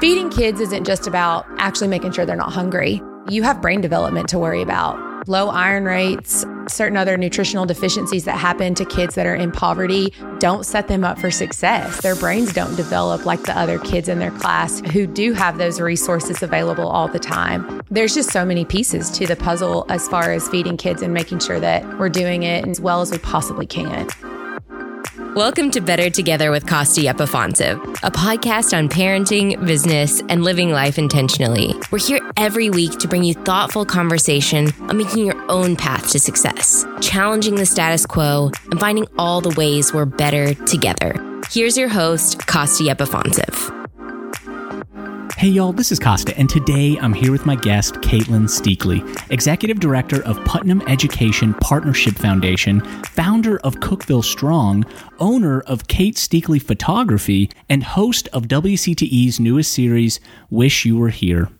Feeding kids isn't just about actually making sure they're not hungry. You have brain development to worry about, low iron rates, certain other nutritional deficiencies that happen to kids that are in poverty don't set them up for success. Their brains don't develop like the other kids in their class who do have those resources available all the time. There's just so many pieces to the puzzle as far as feeding kids and making sure that we're doing it as well as we possibly can. Welcome to Better Together with Kosta Yepifantsev, a podcast on parenting, business, and living life intentionally. We're here every week to bring you thoughtful conversation on making your own path to success, challenging the status quo, and finding all the ways we're better together. Here's your host, Kosta Yepifantsev. Hey y'all, this is Kosta, and today I'm here with my guest, Caitlin Steakley, Executive Director of Putnam Education Partnership Foundation, founder of Cookeville Strong, owner of Kate Steakley Photography, and host of WCTE's newest series, Wish You Were Here.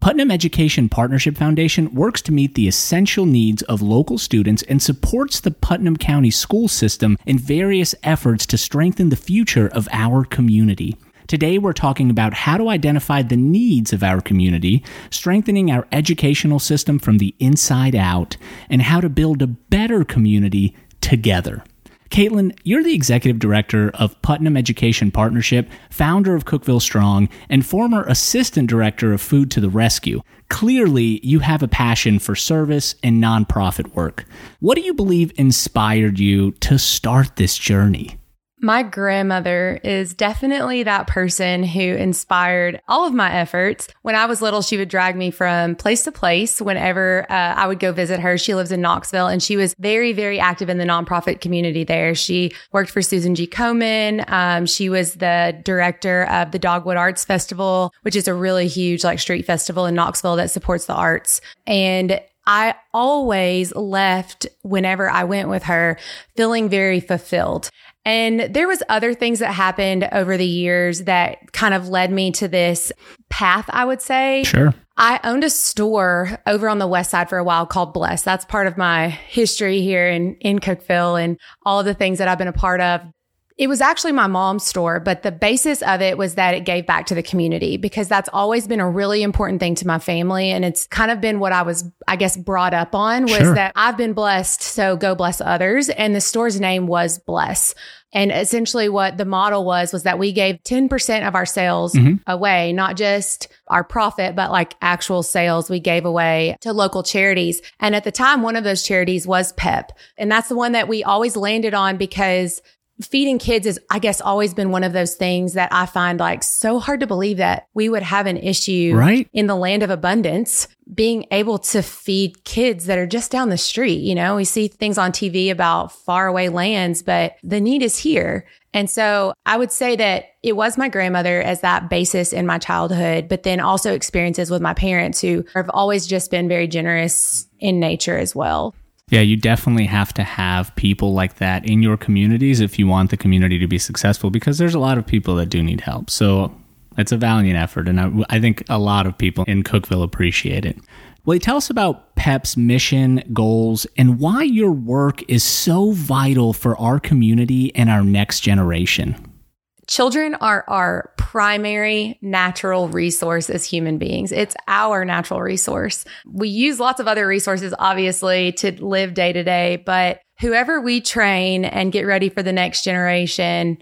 Putnam Education Partnership Foundation works to meet the essential needs of local students and supports the Putnam County school system in various efforts to strengthen the future of our community. Today, we're talking about how to identify the needs of our community, strengthening our educational system from the inside out, and how to build a better community together. Caitlin, you're the executive director of Putnam Education Partnership, founder of Cookeville Strong, and former assistant director of Food to the Rescue. Clearly, you have a passion for service and nonprofit work. What do you believe inspired you to start this journey? My grandmother is definitely that person who inspired all of my efforts. When I was little, she would drag me from place to place whenever uh, I would go visit her. She lives in Knoxville and she was very, very active in the nonprofit community there. She worked for Susan G. Komen. Um, she was the director of the Dogwood Arts Festival, which is a really huge like street festival in Knoxville that supports the arts. And I always left whenever I went with her feeling very fulfilled. And there was other things that happened over the years that kind of led me to this path, I would say. Sure. I owned a store over on the west side for a while called Bless. That's part of my history here in, in Cookeville and all of the things that I've been a part of. It was actually my mom's store, but the basis of it was that it gave back to the community because that's always been a really important thing to my family. And it's kind of been what I was, I guess, brought up on was sure. that I've been blessed. So go bless others. And the store's name was Bless. And essentially what the model was, was that we gave 10% of our sales mm-hmm. away, not just our profit, but like actual sales we gave away to local charities. And at the time, one of those charities was PEP. And that's the one that we always landed on because feeding kids is, I guess, always been one of those things that I find like so hard to believe that we would have an issue right? in the land of abundance being able to feed kids that are just down the street. You know, we see things on TV about faraway lands, but the need is here. And so I would say that it was my grandmother as that basis in my childhood, but then also experiences with my parents who have always just been very generous in nature as well. Yeah, you definitely have to have people like that in your communities if you want the community to be successful because there's a lot of people that do need help. So it's a valiant effort, and I, I think a lot of people in Cookeville appreciate it. Well, tell us about PEP's mission, goals, and why your work is so vital for our community and our next generation. Children are our primary natural resource as human beings. It's our natural resource. We use lots of other resources, obviously, to live day to day, but whoever we train and get ready for the next generation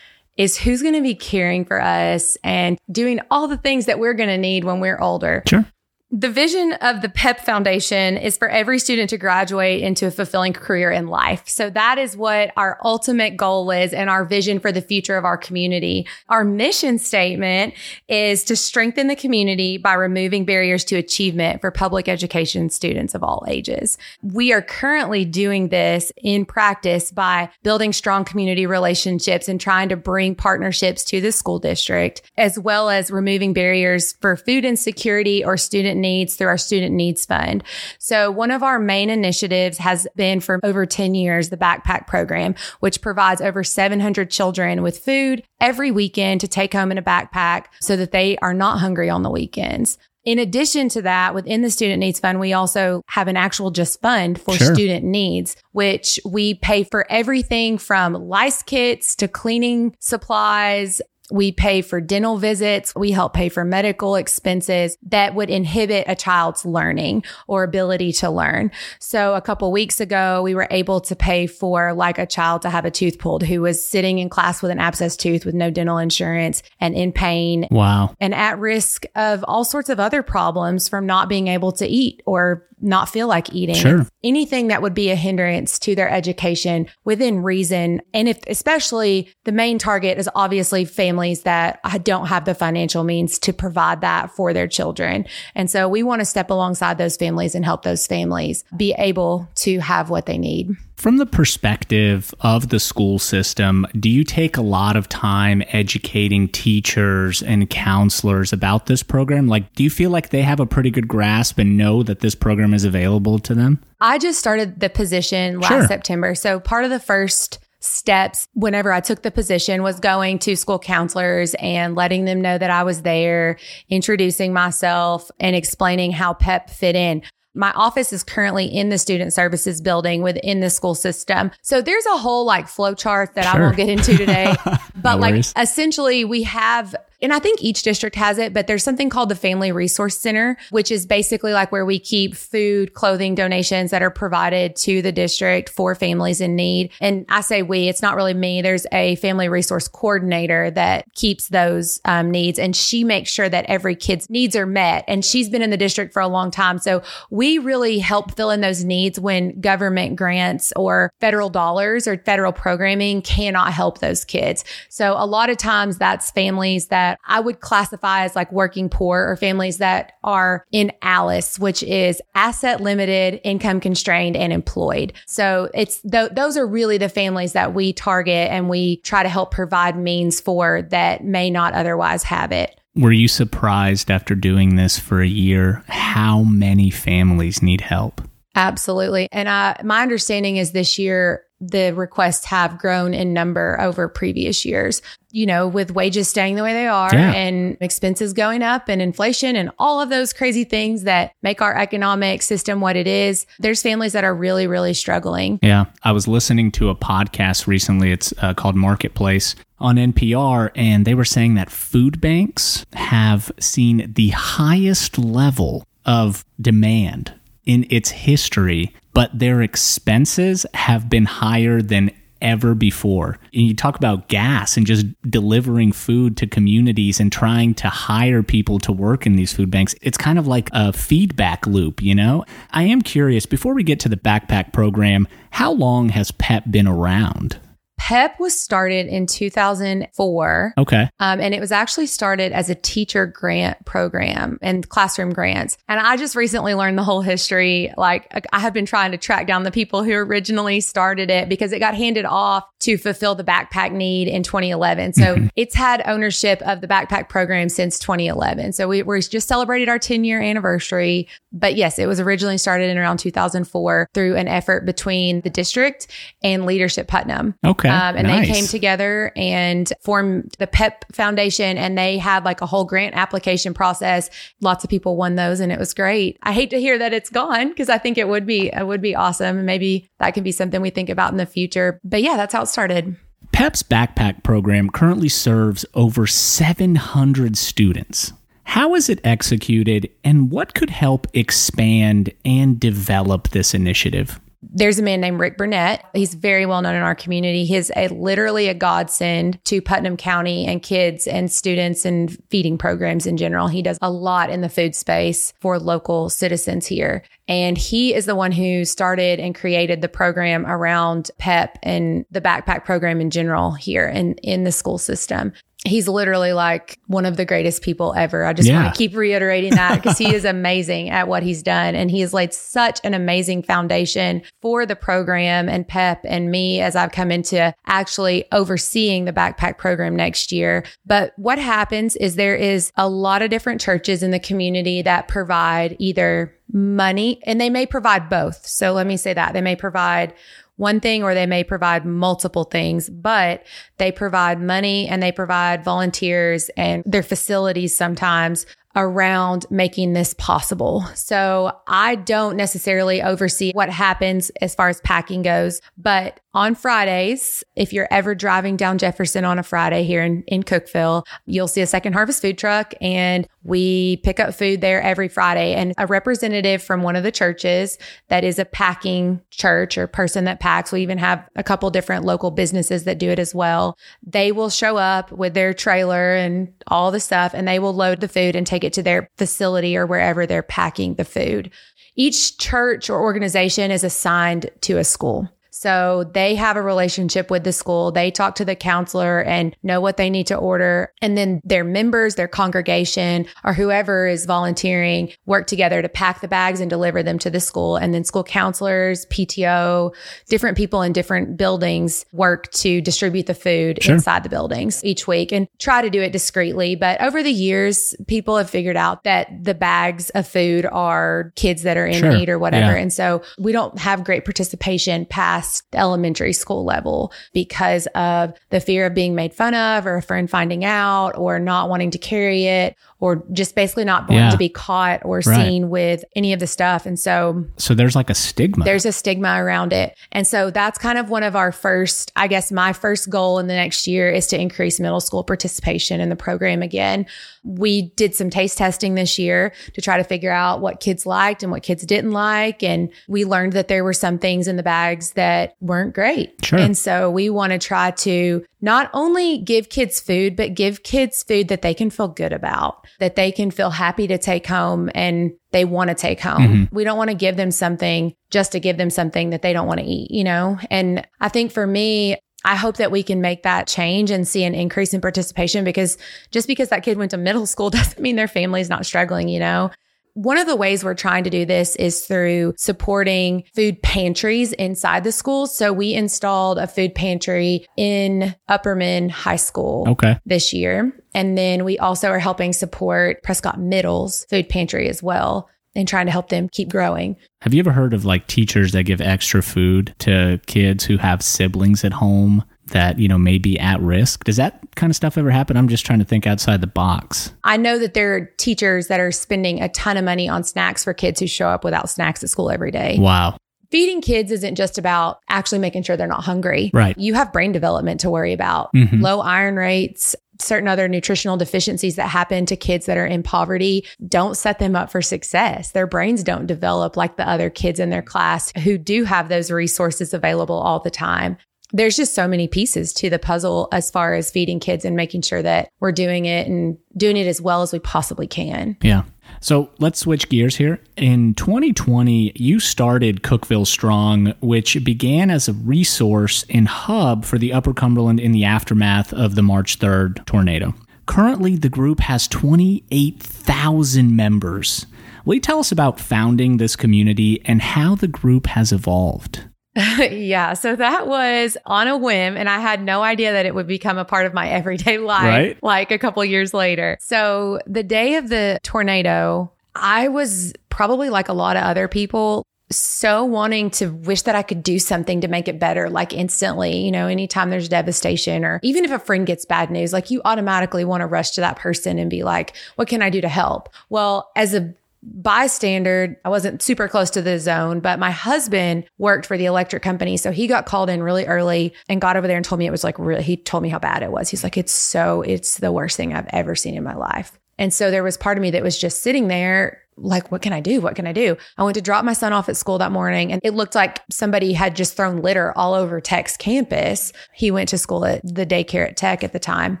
is who's going to be caring for us and doing all the things that we're going to need when we're older. Sure. The vision of the PEP Foundation is for every student to graduate into a fulfilling career in life. So that is what our ultimate goal is and our vision for the future of our community. Our mission statement is to strengthen the community by removing barriers to achievement for public education students of all ages. We are currently doing this in practice by building strong community relationships and trying to bring partnerships to the school district, as well as removing barriers for food insecurity or student needs through our student needs fund. So one of our main initiatives has been for over 10 years, the backpack program, which provides over 700 children with food every weekend to take home in a backpack so that they are not hungry on the weekends. In addition to that, within the Student Needs Fund, we also have an actual just fund for sure. student needs, which we pay for everything from lice kits to cleaning supplies, We pay for dental visits. We help pay for medical expenses that would inhibit a child's learning or ability to learn. So a couple weeks ago, we were able to pay for like a child to have a tooth pulled who was sitting in class with an abscess tooth with no dental insurance and in pain. Wow. And at risk of all sorts of other problems from not being able to eat or not feel like eating. Sure. Anything that would be a hindrance to their education within reason. And if, especially the main target is obviously families that don't have the financial means to provide that for their children. And so we want to step alongside those families and help those families be able to have what they need. From the perspective of the school system, do you take a lot of time educating teachers and counselors about this program? Like, do you feel like they have a pretty good grasp and know that this program is available to them? I just started the position last Sure. September. So part of the first steps whenever I took the position was going to school counselors and letting them know that I was there, introducing myself and explaining how PEP fit in. My office is currently in the student services building within the school system. So there's a whole like flow chart that I won't get into today. But No like worries. essentially we have and I think each district has it, but there's something called the Family Resource Center, which is basically like where we keep food, clothing donations that are provided to the district for families in need. And I say we, it's not really me. There's a family resource coordinator that keeps those um, needs and she makes sure that every kid's needs are met. And she's been in the district for a long time. So we really help fill in those needs when government grants or federal dollars or federal programming cannot help those kids. So a lot of times that's families that I would classify as like working poor or families that are in ALICE, which is asset limited, income constrained and employed. So it's th- those are really the families that we target and we try to help provide means for that may not otherwise have it. Were you surprised after doing this for a year how many families need help? Absolutely. And uh, my understanding is this year, the requests have grown in number over previous years. You know, with wages staying the way they are Yeah. and expenses going up and inflation and all of those crazy things that make our economic system what it is, there's families that are really, really struggling. Yeah, I was listening to a podcast recently. It's uh, called Marketplace on NPR, and they were saying that food banks have seen the highest level of demand in its history, but their expenses have been higher than ever before. And you talk about gas and just delivering food to communities and trying to hire people to work in these food banks. It's kind of like a feedback loop, you know? I am curious, before we get to the backpack program, how long has PEP been around? PEP was started in 2004. Okay. Um, and it was actually started as a teacher grant program and classroom grants. And I just recently learned the whole history. Like I have been trying to track down the people who originally started it because it got handed off to fulfill the backpack need in 2011. So it's had ownership of the backpack program since 2011. So we, we just celebrated our 10 year anniversary. But yes, it was originally started in around 2004 through an effort between the district and Leadership Putnam. Okay. Um, and nice. they came together and formed the PEP Foundation, and they had like a whole grant application process. Lots of people won those, and it was great. I hate to hear that it's gone because I think it would be it would be awesome, and maybe that can be something we think about in the future. But yeah, that's how it started. PEP's backpack program currently serves over 700 students. How is it executed, and what could help expand and develop this initiative? There's a man named Rick Burnett. He's very well known in our community. He's a literally a godsend to Putnam County and kids and students and feeding programs in general. He does a lot in the food space for local citizens here. And he is the one who started and created the program around PEP and the backpack program in general here and in the school system. He's literally like one of the greatest people ever. I just Yeah. want to keep reiterating that because he is amazing at what he's done. And he has laid such an amazing foundation for the program and PEP and me as I've come into actually overseeing the backpack program next year. But what happens is there is a lot of different churches in the community that provide either money and they may provide both. So let me say that they may provide one thing or they may provide multiple things, but they provide money and they provide volunteers and their facilities sometimes around making this possible. So I don't necessarily oversee what happens as far as packing goes, but on Fridays, if you're ever driving down Jefferson on a Friday here in, in Cookeville, you'll see a Second Harvest food truck and we pick up food there every Friday. And a representative from one of the churches that is a packing church or person that packs, we even have a couple different local businesses that do it as well. They will show up with their trailer and all the stuff and they will load the food and take it to their facility or wherever they're packing the food. Each church or organization is assigned to a school. So they have a relationship with the school. They talk to the counselor and know what they need to order. And then their members, their congregation, or whoever is volunteering work together to pack the bags and deliver them to the school. And then school counselors, PTO, different people in different buildings work to distribute the food sure. inside the buildings each week and try to do it discreetly. But over the years, people have figured out that the bags of food are kids that are in sure. need or whatever. Yeah. And so we don't have great participation past past elementary school level because of the fear of being made fun of or a friend finding out or not wanting to carry it or just basically not wanting yeah. to be caught or right. seen with any of the stuff. And so, so there's like a stigma. There's a stigma around it. And so that's kind of one of our first, I guess, my first goal in the next year is to increase middle school participation in the program again. We did some taste testing this year to try to figure out what kids liked and what kids didn't like. And we learned that there were some things in the bags that weren't great. Sure. And so we want to try to not only give kids food, but give kids food that they can feel good about, that they can feel happy to take home and they want to take home. Mm-hmm. We don't want to give them something just to give them something that they don't want to eat, you know? And I think for me, I hope that we can make that change and see an increase in participation because just because that kid went to middle school doesn't mean their family is not struggling, you know? One of the ways we're trying to do this is through supporting food pantries inside the schools. So we installed a food pantry in Upperman High School okay. this year. And then we also are helping support Prescott Middle's food pantry as well and trying to help them keep growing. Have you ever heard of like teachers that give extra food to kids who have siblings at home that, you know, may be at risk? Does that kind of stuff ever happen? I'm just trying to think outside the box. I know that there are teachers that are spending a ton of money on snacks for kids who show up without snacks at school every day. Wow. Feeding kids isn't just about actually making sure they're not hungry. Right. You have brain development to worry about, mm-hmm. low iron rates, certain other nutritional deficiencies that happen to kids that are in poverty don't set them up for success. Their brains don't develop like the other kids in their class who do have those resources available all the time there's just so many pieces to the puzzle as far as feeding kids and making sure that we're doing it and doing it as well as we possibly can. Yeah. So let's switch gears here. In 2020, you started Cookeville Strong, which began as a resource and hub for the Upper Cumberland in the aftermath of the March 3rd tornado. Currently, the group has 28,000 members. Will you tell us about founding this community and how the group has evolved? yeah. So that was on a whim. And I had no idea that it would become a part of my everyday life right? like a couple years later. So the day of the tornado, I was probably like a lot of other people so wanting to wish that I could do something to make it better, like instantly, you know, anytime there's devastation or even if a friend gets bad news, like you automatically want to rush to that person and be like, what can I do to help? Well, as a bystander. I wasn't super close to the zone, but my husband worked for the electric company. So he got called in really early and got over there and told me it was like really, he told me how bad it was. He's like, it's so, it's the worst thing I've ever seen in my life. And so there was part of me that was just sitting there like, what can I do? What can I do? I went to drop my son off at school that morning and it looked like somebody had just thrown litter all over Tech's campus. He went to school at the daycare at Tech at the time.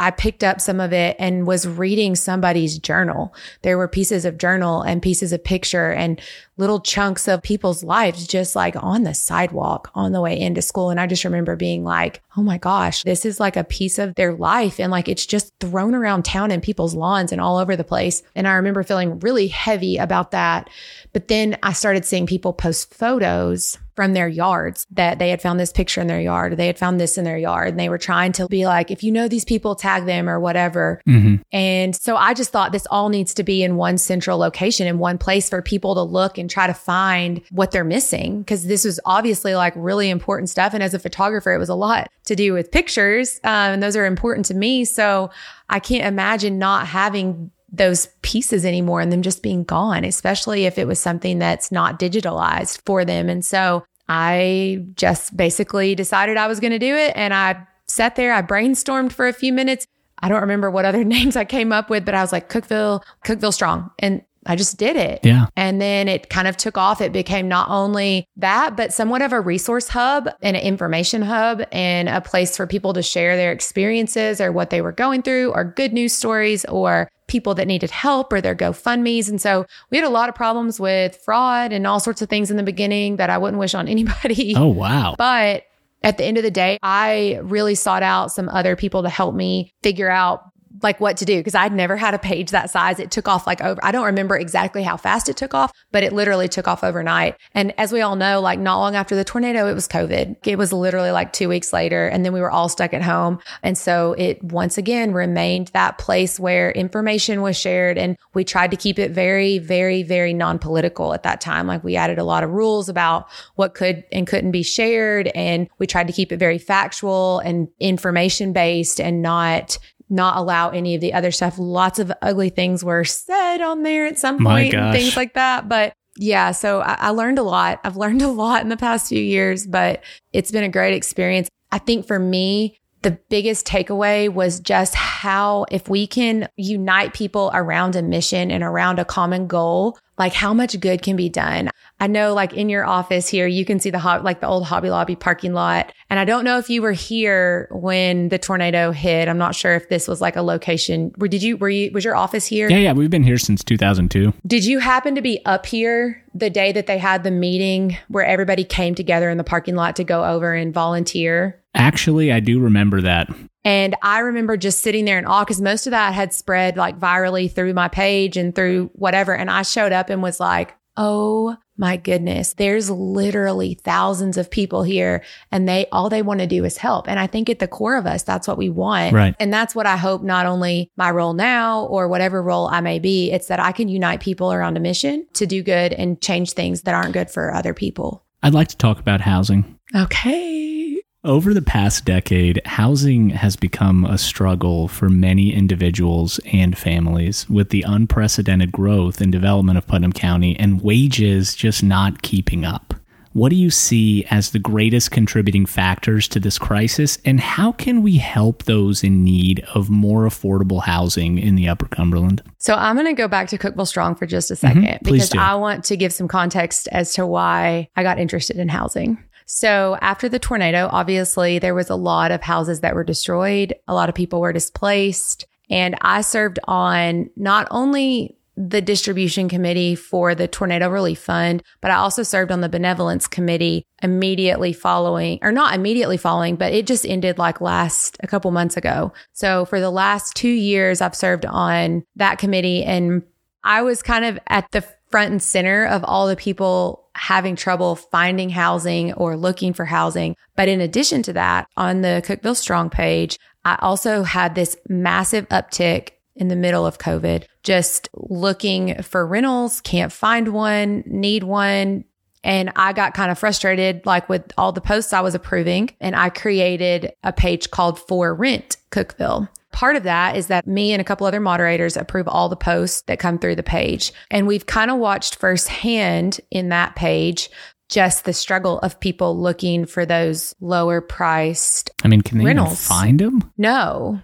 I picked up some of it and was reading somebody's journal. There were pieces of journal and pieces of picture and little chunks of people's lives just like on the sidewalk on the way into school. And I just remember being like, oh my gosh, this is like a piece of their life. And like it's just thrown around town in people's lawns and all over the place. And I remember feeling really heavy about that. But then I started seeing people post photos from their yards that they had found this picture in their yard or they had found this in their yard and they were trying to be like if you know these people tag them or whatever mm-hmm. and so i just thought this all needs to be in one central location in one place for people to look and try to find what they're missing because this was obviously like really important stuff and as a photographer it was a lot to do with pictures um, and those are important to me so i can't imagine not having those pieces anymore and them just being gone, especially if it was something that's not digitalized for them. And so I just basically decided I was going to do it. And I sat there, I brainstormed for a few minutes. I don't remember what other names I came up with, but I was like, Cookeville, Cookeville Strong. And I just did it. Yeah. And then it kind of took off. It became not only that, but somewhat of a resource hub and an information hub and a place for people to share their experiences or what they were going through or good news stories or people that needed help or their GoFundMe's. And so we had a lot of problems with fraud and all sorts of things in the beginning that I wouldn't wish on anybody. Oh, wow. But at the end of the day, I really sought out some other people to help me figure out like what to do because I'd never had a page that size. It took off like over, I don't remember exactly how fast it took off, but it literally took off overnight. And as we all know, like not long after the tornado, it was COVID. It was literally like two weeks later. And then we were all stuck at home. And so it once again remained that place where information was shared. And we tried to keep it very, very, very non political at that time. Like we added a lot of rules about what could and couldn't be shared. And we tried to keep it very factual and information based and not not allow any of the other stuff. Lots of ugly things were said on there at some point, and things like that. But yeah, so I, I learned a lot. I've learned a lot in the past few years, but it's been a great experience. I think for me, the biggest takeaway was just how if we can unite people around a mission and around a common goal, like how much good can be done. I know like in your office here, you can see the hot, like the old Hobby Lobby parking lot. And I don't know if you were here when the tornado hit. I'm not sure if this was like a location. Where did you, were you, was your office here? Yeah, yeah. We've been here since 2002. Did you happen to be up here the day that they had the meeting where everybody came together in the parking lot to go over and volunteer? Actually, I do remember that. And I remember just sitting there in awe because most of that had spread like virally through my page and through whatever. And I showed up and was like, oh my goodness, there's literally thousands of people here and they, all they want to do is help. And I think at the core of us, that's what we want. Right. And that's what I hope not only my role now or whatever role I may be, it's that I can unite people around a mission to do good and change things that aren't good for other people. I'd like to talk about housing. Okay. Over the past decade, housing has become a struggle for many individuals and families with the unprecedented growth and development of Putnam County and wages just not keeping up. What do you see as the greatest contributing factors to this crisis, and how can we help those in need of more affordable housing in the Upper Cumberland? So I'm going to go back to Cookeville Strong for just a 2nd Mhm. Because do. I want to give some context as to why I got interested in housing. So after the tornado, obviously there was a lot of houses that were destroyed. A lot of people were displaced. And I served on not only the distribution committee for the tornado relief fund, but I also served on the benevolence committee immediately following, or not immediately following, but it just ended like last a couple months ago. So for the last two years, I've served on that committee and I was kind of at the front and center of all the people having trouble finding housing or looking for housing. But in addition to that, on the Cookeville Strong page, I also had this massive uptick in the middle of COVID, just looking for rentals, can't find one, need one. And I got kind of frustrated, like with all the posts I was approving. And I created a page called For Rent Cookeville. Part of that is that me and a couple other moderators approve all the posts that come through the page. And we've kind of watched firsthand in that page just the struggle of people looking for those lower priced I mean, can they even Rentals. find them? no.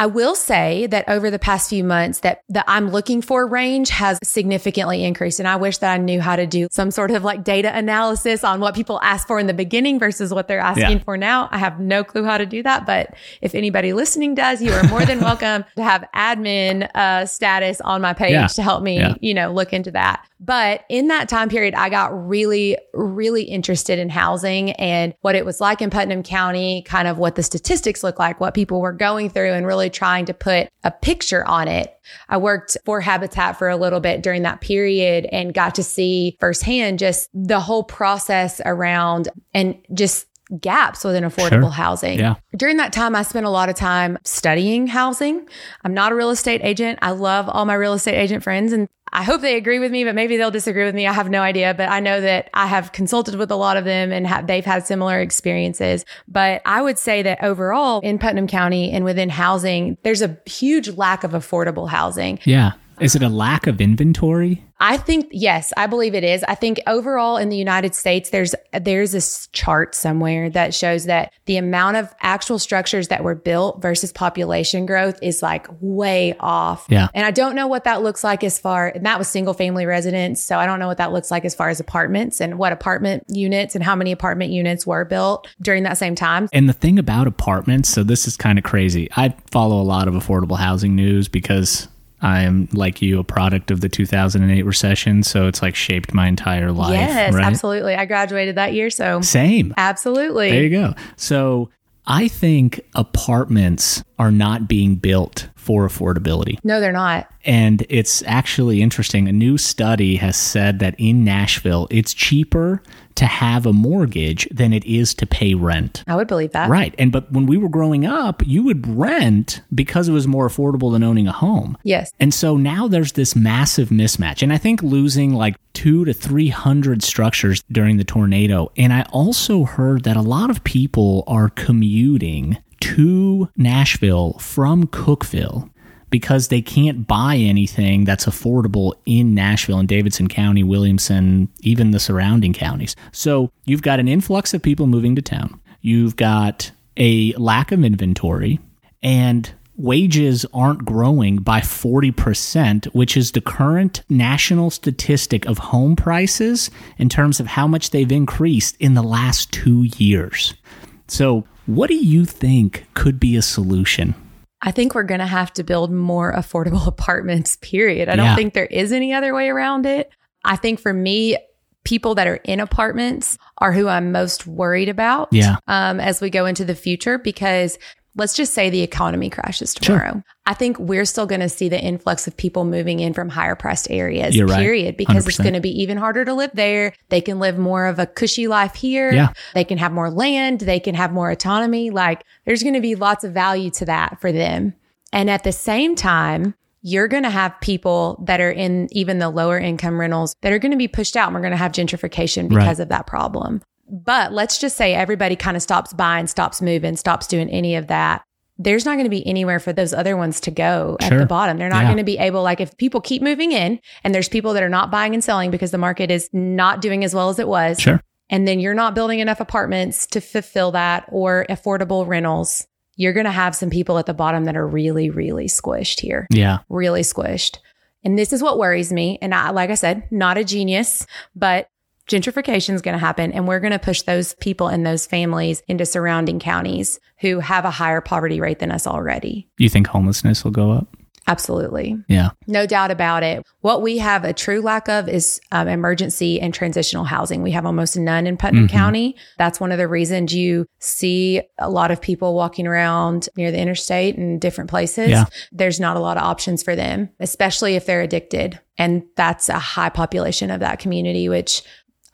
I will say that over the past few months that the I'm looking for range has significantly increased. And I wish that I knew how to do some sort of like data analysis on what people asked for in the beginning versus what they're asking Yeah. for now. I have no clue how to do that. But if anybody listening does, you are more than welcome to have admin uh, status on my page Yeah. to help me, Yeah. you know, look into that. But in that time period, I got really, really interested in housing and what it was like in Putnam County, kind of what the statistics look like, what people were going through, and really trying to put a picture on it. I worked for Habitat for a little bit during that period and got to see firsthand just the whole process around and just gaps within affordable Sure. housing. Yeah. During that time, I spent a lot of time studying housing. I'm not a real estate agent. I love all my real estate agent friends and I hope they agree with me, but maybe they'll disagree with me. I have no idea, but I know that I have consulted with a lot of them and they've had similar experiences. But I would say that overall in Putnam County and within housing, there's a huge lack of affordable housing. Yeah. Is it a lack of inventory? I think yes, I believe it is. I think overall in the United States there's there's this chart somewhere that shows that the amount of actual structures that were built versus population growth is like way off. Yeah. And I don't know what that looks like as far and that was single family residence, so I don't know what that looks like as far as apartments and what apartment units and how many apartment units were built during that same time. And the thing about apartments, so this is kind of crazy. I follow a lot of affordable housing news because I am like you, a product of the 2008 recession. So it's like shaped my entire life. Yes, right? absolutely. I graduated that year, so Same. absolutely. There you go. So I think apartments are not being built for affordability. no, they're not. And it's actually interesting. A new study has said that in Nashville, it's cheaper to have a mortgage than it is to pay rent. I would believe that. Right. And but when we were growing up, you would rent because it was more affordable than owning a home. Yes. And so now there's this massive mismatch. And I think losing like two to 300 structures during the tornado. And I also heard that a lot of people are commuting to Nashville from Cookeville because they can't buy anything that's affordable in Nashville and Davidson County, Williamson, even the surrounding counties. So you've got an influx of people moving to town. You've got a lack of inventory and wages aren't growing by 40%, which is the current national statistic of home prices in terms of how much they've increased in the last two years. So, what do you think could be a solution? I think we're going to have to build more affordable apartments, period. I don't Yeah. think there is any other way around it. I think for me, people that are in apartments are who I'm most worried about Yeah. um, as we go into the future because let's just say the economy crashes Sure. tomorrow. I think we're still going to see the influx of people moving in from higher priced areas, You're right. period, because it's 100%. going to be even harder to live there. They can live more of a cushy life here. Yeah. They can have more land. They can have more autonomy. Like there's going to be lots of value to that for them. And at the same time, you're going to have people that are in even the lower income rentals that are going to be pushed out. And we're going to have gentrification because Right. of that problem. But let's just say everybody kind of stops buying, stops moving, stops doing any of that. There's not going to be anywhere for those other ones to go at the bottom. They're not Yeah. going to be able, like, if people keep moving in and there's people that are not buying and selling because the market is not doing as well as it was, Sure. and then you're not building enough apartments to fulfill that or affordable rentals, you're going to have some people at the bottom that are really, really squished here, Yeah. really squished. And this is what worries me. And I, like I said, not a genius, but gentrification is going to happen. And we're going to push those people and those families into surrounding counties who have a higher poverty rate than us already. You think homelessness will go up? Absolutely. Yeah. No doubt about it. What we have a true lack of is um, emergency and transitional housing. We have almost none in Putnam Mhm. County. That's one of the reasons you see a lot of people walking around near the interstate and different places. Yeah. There's not a lot of options for them, especially if they're addicted. And that's a high population of that community, which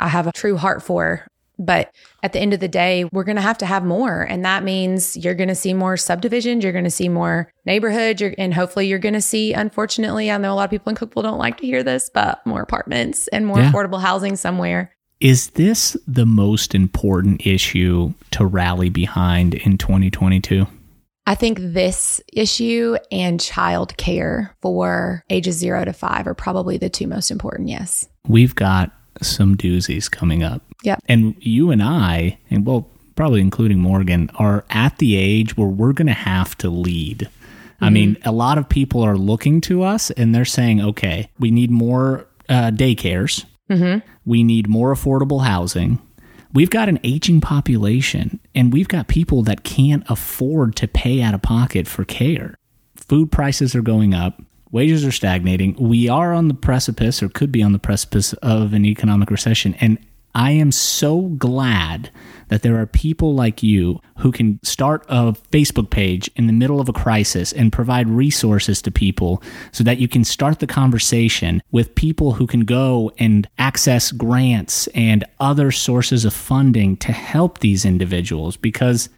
I have a true heart for. But at the end of the day, we're going to have to have more. And that means you're going to see more subdivisions. You're going to see more neighborhoods. You're, and hopefully you're going to see, unfortunately, I know a lot of people in Cookeville don't like to hear this, but more apartments and more Yeah. affordable housing somewhere. Is this the most important issue to rally behind in 2022? I think this issue and child care for ages zero to five are probably the two most important. Yes. We've got some doozies coming up. Yep. And you and I, and well, probably including Morgan, are at the age where we're going to have to lead. I mean, a lot of people are looking to us and they're saying, okay, we need more uh, daycares. Mm-hmm. We need more affordable housing. We've got an aging population and we've got people that can't afford to pay out of pocket for care. Food prices are going up, wages are stagnating. We are on the precipice or could be on the precipice of an economic recession. And I am so glad that there are people like you who can start a Facebook page in the middle of a crisis and provide resources to people so that you can start the conversation with people who can go and access grants and other sources of funding to help these individuals because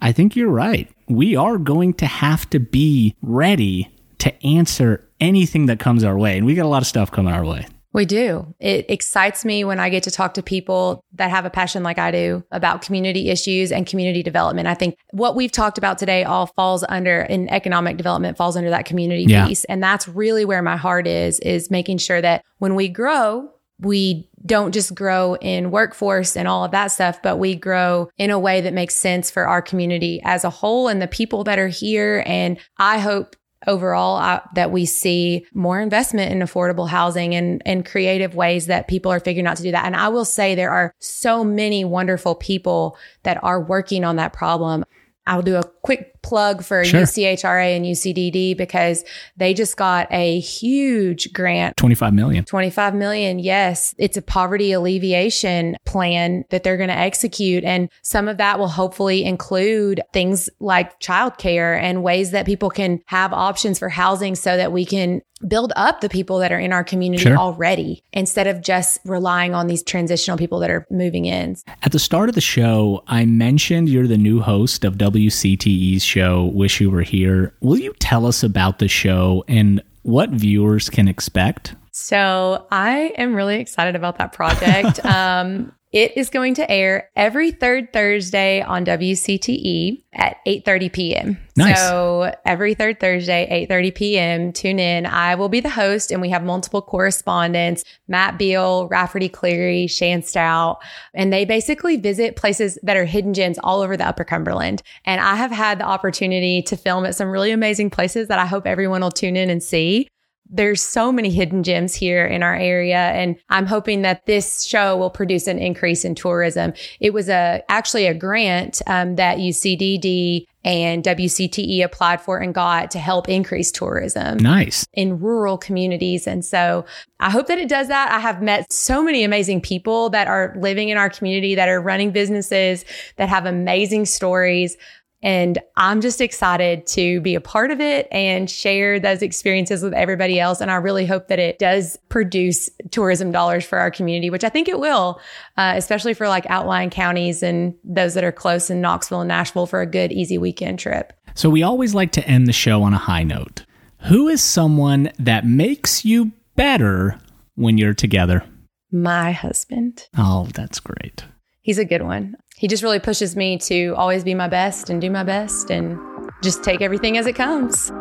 I think you're right. We are going to have to be ready to answer anything that comes our way. And we got a lot of stuff coming our way. We do. It excites me when I get to talk to people that have a passion like I do about community issues and community development. I think what we've talked about today all falls under in economic development falls under that community yeah. piece. And that's really where my heart is, is making sure that when we grow, we don't just grow in workforce and all of that stuff, but we grow in a way that makes sense for our community as a whole and the people that are here. And I hope overall uh, that we see more investment in affordable housing and, and creative ways that people are figuring out to do that. And I will say there are so many wonderful people that are working on that problem. I'll do a quick plug for sure. UCHRA and UCDD because they just got a huge grant 25 million. 25 million. Yes. It's a poverty alleviation plan that they're going to execute. And some of that will hopefully include things like childcare and ways that people can have options for housing so that we can build up the people that are in our community sure. already instead of just relying on these transitional people that are moving in. At the start of the show, I mentioned you're the new host of WCTE's show, Wish You Were Here. Will you tell us about the show and what viewers can expect? So I am really excited about that project. um, it is going to air every third Thursday on WCTE at 8:30 p.m. Nice. So every third Thursday, 8:30 p.m. Tune in. I will be the host, and we have multiple correspondents: Matt Beal, Rafferty Cleary, Shan Stout, and they basically visit places that are hidden gems all over the Upper Cumberland. And I have had the opportunity to film at some really amazing places that I hope everyone will tune in and see there's so many hidden gems here in our area and i'm hoping that this show will produce an increase in tourism. It was a actually a grant um, that ucdd and wcte applied for and got to help increase tourism nice. in rural communities. And so i hope that it does that. I have met so many amazing people that are living in our community that are running businesses that have amazing stories and I'm just excited to be a part of it and share those experiences with everybody else. And I really hope that it does produce tourism dollars for our community, which I think it will, uh, especially for like outlying counties and those that are close in Knoxville and Nashville for a good, easy weekend trip. So we always like to end the show on a high note. Who is someone that makes you better when you're together? My husband. Oh, that's great. He's a good one he just really pushes me to always be my best and do my best and just take everything as it comes.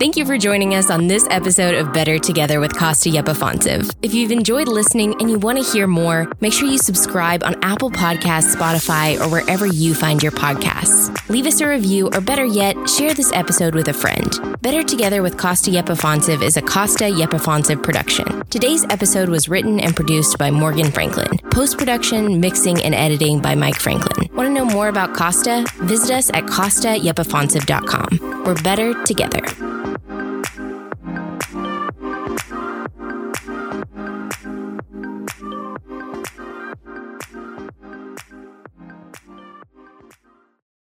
Thank you for joining us on this episode of Better Together with Kosta Yepifantsev. If you've enjoyed listening and you want to hear more, make sure you subscribe on Apple Podcasts, Spotify, or wherever you find your podcasts. Leave us a review, or better yet, share this episode with a friend. Better Together with Kosta Yepifantsev is a Kosta Yepifantsev production. Today's episode was written and produced by Morgan Franklin. Post production, mixing, and editing by Mike Franklin. Want to know more about Kosta? Visit us at KostaYepifantsev.com. We're better together.